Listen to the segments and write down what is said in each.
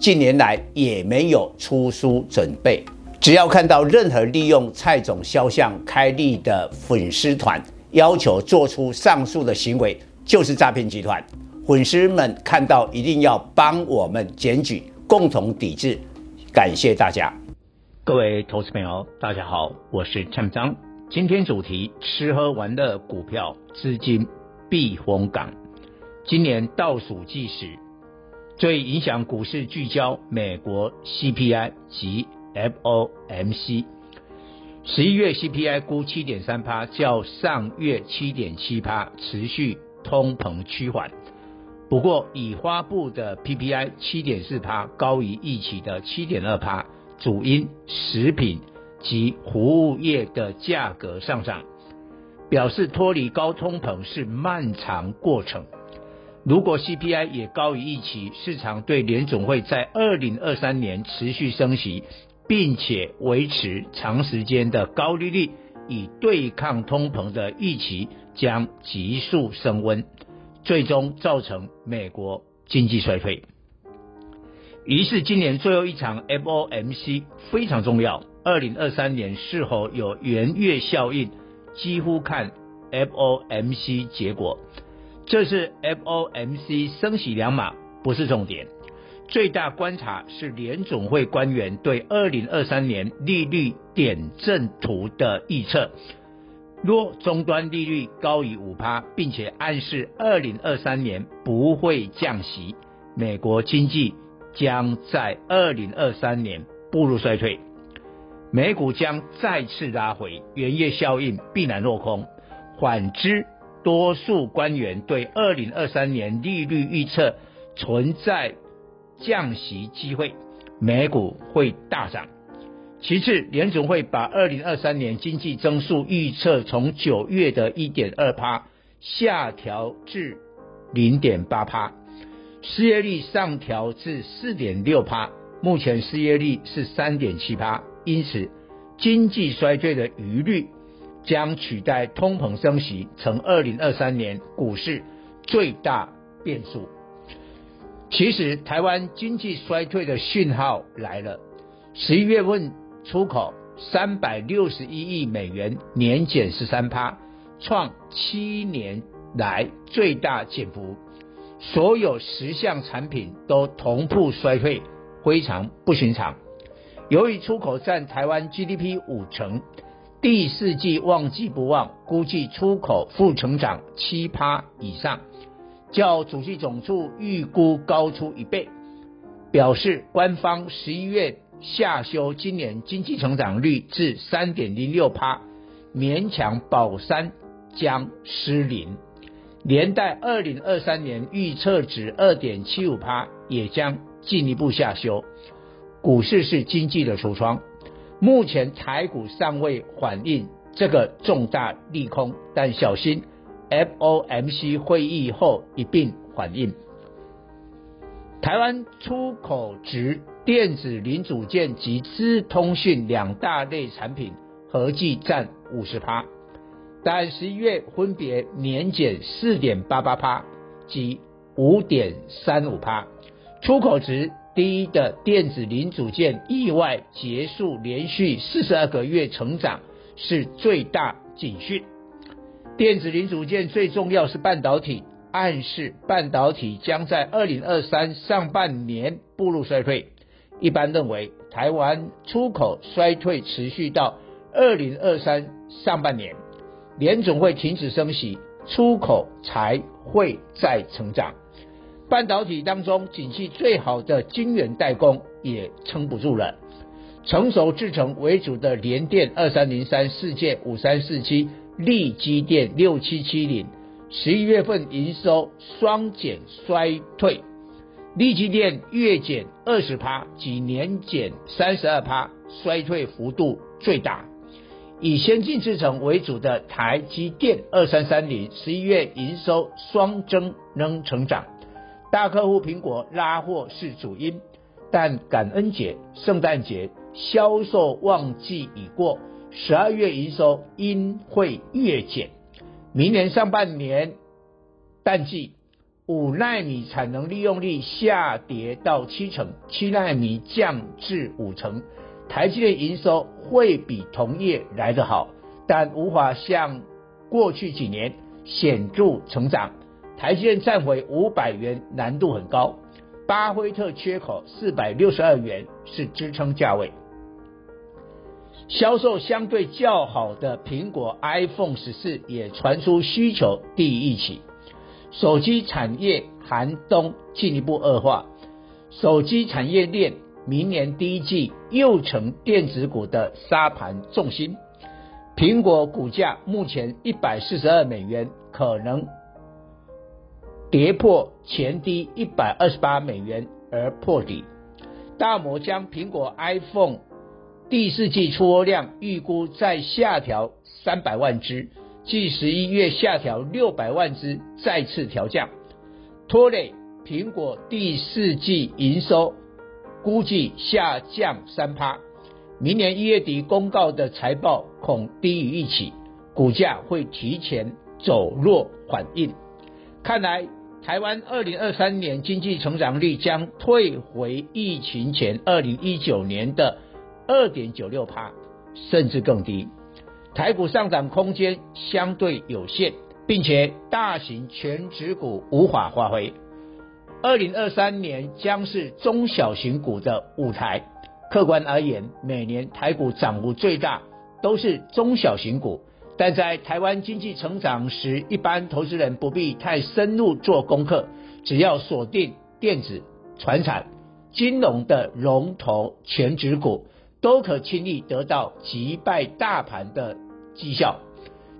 近年来也没有出书准备。只要看到任何利用蔡总肖像开立的粉丝团，要求做出上述的行为，就是诈骗集团。粉丝们看到一定要帮我们检举，共同抵制。感谢大家。各位投资朋友，大家好，我是蔡章。今天主题：吃喝玩乐股票资金避风港。今年倒数计时，最影响股市聚焦美国 CPI 及 FOMC。十一月 CPI 估七点三趴，较上月七点七趴持续通膨趋缓。不过，已发布的 PPI 七点四趴，高于预期的七点二趴。主因食品及服务业的价格上涨，表示脱离高通膨是漫长过程。如果 CPI 也高于预期，市场对联总会在二零二三年持续升息，并且维持长时间的高利率以对抗通膨的预期将急速升温，最终造成美国经济衰退。于是，今年最后一场 FOMC 非常重要。二零二三年是否有圆月效应，几乎看 FOMC 结果。这是 FOMC 升息两码，不是重点。最大观察是联总会官员对二零二三年利率点阵图的预测。若终端利率高于五趴，并且暗示二零二三年不会降息，美国经济。将在二零二三年步入衰退，美股将再次拉回，圆月效应必然落空。反之，多数官员对二零二三年利率预测存在降息机会，美股会大涨。其次，联准会把二零二三年经济增速预测从九月的一点二趴下调至零点八趴。失业率上调至四点六趴，目前失业率是三点七趴，因此经济衰退的疑虑将取代通膨升息，成二零二三年股市最大变数。其实台湾经济衰退的讯号来了，十一月份出口三百六十一亿美元，年减十三趴，创七年来最大减幅。所有十项产品都同步衰退，非常不寻常。由于出口占台湾 GDP 五成，第四季旺季不旺，估计出口负成长七趴以上，较主计总处预估高出一倍，表示官方十一月下修今年经济成长率至三点零六趴，勉强保三将失灵。连带二零二三年预测值二点七五趴也将进一步下修。股市是经济的橱窗，目前台股尚未反映这个重大利空，但小心 FOMC 会议后一并反映。台湾出口值电子零组件及资通讯两大类产品合计占五十趴。但十一月分别年减四点八八趴及五点三五趴，出口值第一的电子零组件意外结束连续四十二个月成长，是最大警讯。电子零组件最重要是半导体，暗示半导体将在二零二三上半年步入衰退。一般认为，台湾出口衰退持续到二零二三上半年。联总会停止升息，出口才会再成长。半导体当中景气最好的晶圆代工也撑不住了。成熟制程为主的联电二三零三、世界五三四七、力积电六七七零，十一月份营收双减衰退，力积电月减二十趴及年减三十二趴，衰退幅度最大。以先进制程为主的台积电二三三零十一月营收双增仍成长，大客户苹果拉货是主因，但感恩节、圣诞节销售旺季已过，十二月营收应会月减。明年上半年淡季，五奈米产能利用率下跌到七成，七奈米降至五成。台积电营收会比同业来得好，但无法像过去几年显著成长。台积电站回五百元难度很高，巴菲特缺口四百六十二元是支撑价位。销售相对较好的苹果 iPhone 十四也传出需求低于预期，手机产业寒冬进一步恶化，手机产业链。明年第一季又成电子股的杀盘重心，苹果股价目前一百四十二美元，可能跌破前低一百二十八美元而破底。大摩将苹果 iPhone 第四季出货量预估再下调三百万只，继十一月下调六百万只，再次调降，拖累苹果第四季营收。估计下降三趴，明年一月底公告的财报恐低于预期，股价会提前走弱反应。看来台湾二零二三年经济成长率将退回疫情前二零一九年的二点九六趴，甚至更低。台股上涨空间相对有限，并且大型全指股无法发挥。二零二三年将是中小型股的舞台。客观而言，每年台股涨幅最大都是中小型股。但在台湾经济成长时，一般投资人不必太深入做功课，只要锁定电子、传产、金融的龙头前值股，都可轻易得到击败大盘的绩效。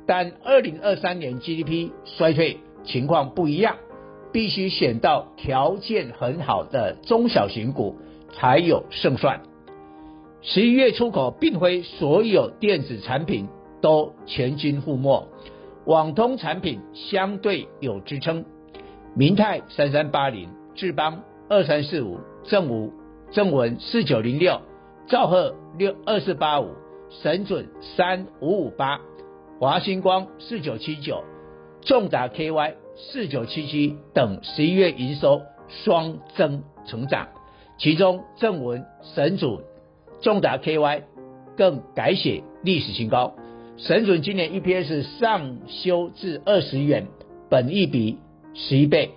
但二零二三年 GDP 衰退情况不一样。必须选到条件很好的中小型股才有胜算。十一月出口并非所有电子产品都全军覆没，网通产品相对有支撑。明泰三三八零、智邦二三四五、正无、正文四九零六、兆赫六二四八五、神准三五五八、华星光四九七九、重达 KY。四九七七等十一月营收双增成长，其中正文、神准、重达 KY 更改写历史新高。神准今年 EPS 上修至二十元，本益比十一倍。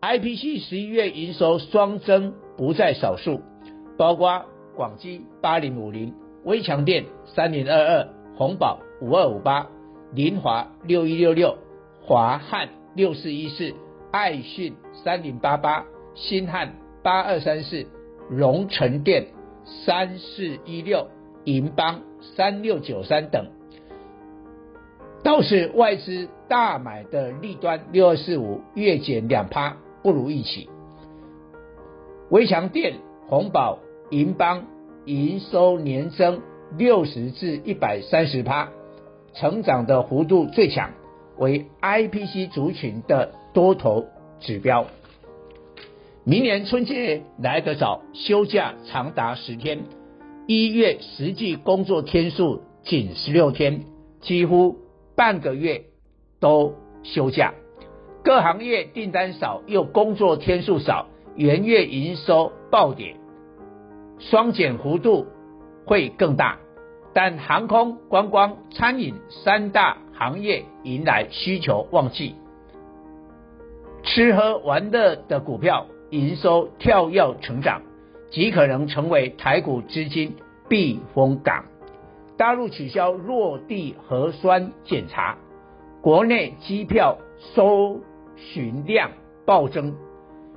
IPC 十一月营收双增不在少数，包括广基八零五零、威强电三零二二、宏宝五二五八、林华六一六六、华汉。六四一四、爱讯三零八八、新汉八二三四、荣成电三四一六、银邦三六九三等，倒是外资大买的利端六二四五月减两趴，不如预期。威强电、鸿宝、银邦营收年增六十至一百三十趴，成长的幅度最强。为 IPC 族群的多头指标。明年春节来得早，休假长达十天，一月实际工作天数仅十六天，几乎半个月都休假。各行业订单少，又工作天数少，元月营收暴跌，双减幅度会更大。但航空、观光、餐饮三大行业迎来需求旺季，吃喝玩乐的股票营收跳跃成长，极可能成为台股资金避风港。大陆取消落地核酸检查，国内机票搜寻量暴增，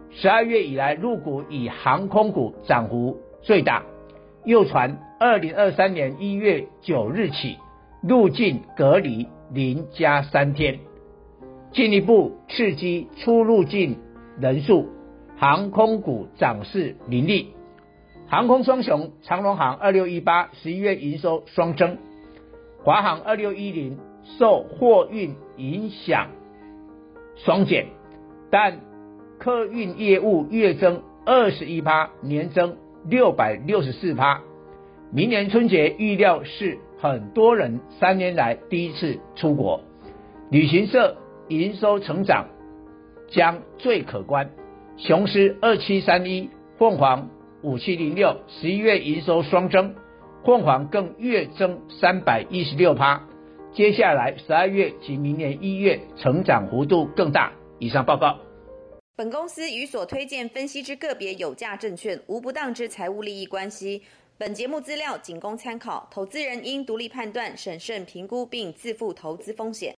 十二月以来入股以航空股涨幅最大。又传二零二三年一月九日起入境隔离。零加三天，进一步刺激出入境人数。航空股涨势凌厉，航空双雄长荣航二六一八十一月营收双增，华航二六一零受货运影响双减，但客运业务月增二十一趴，年增六百六十四趴。明年春节预料是很多人三年来第一次出国，旅行社营收成长将最可观。雄狮二七三一、凤凰五七零六十一月营收双增，凤凰更月增三百一十六趴。接下来十二月及明年一月成长幅度更大。以上报告。本公司与所推荐分析之个别有价证券无不当之财务利益关系。本节目资料仅供参考，投资人应独立判断、审慎评估并自负投资风险。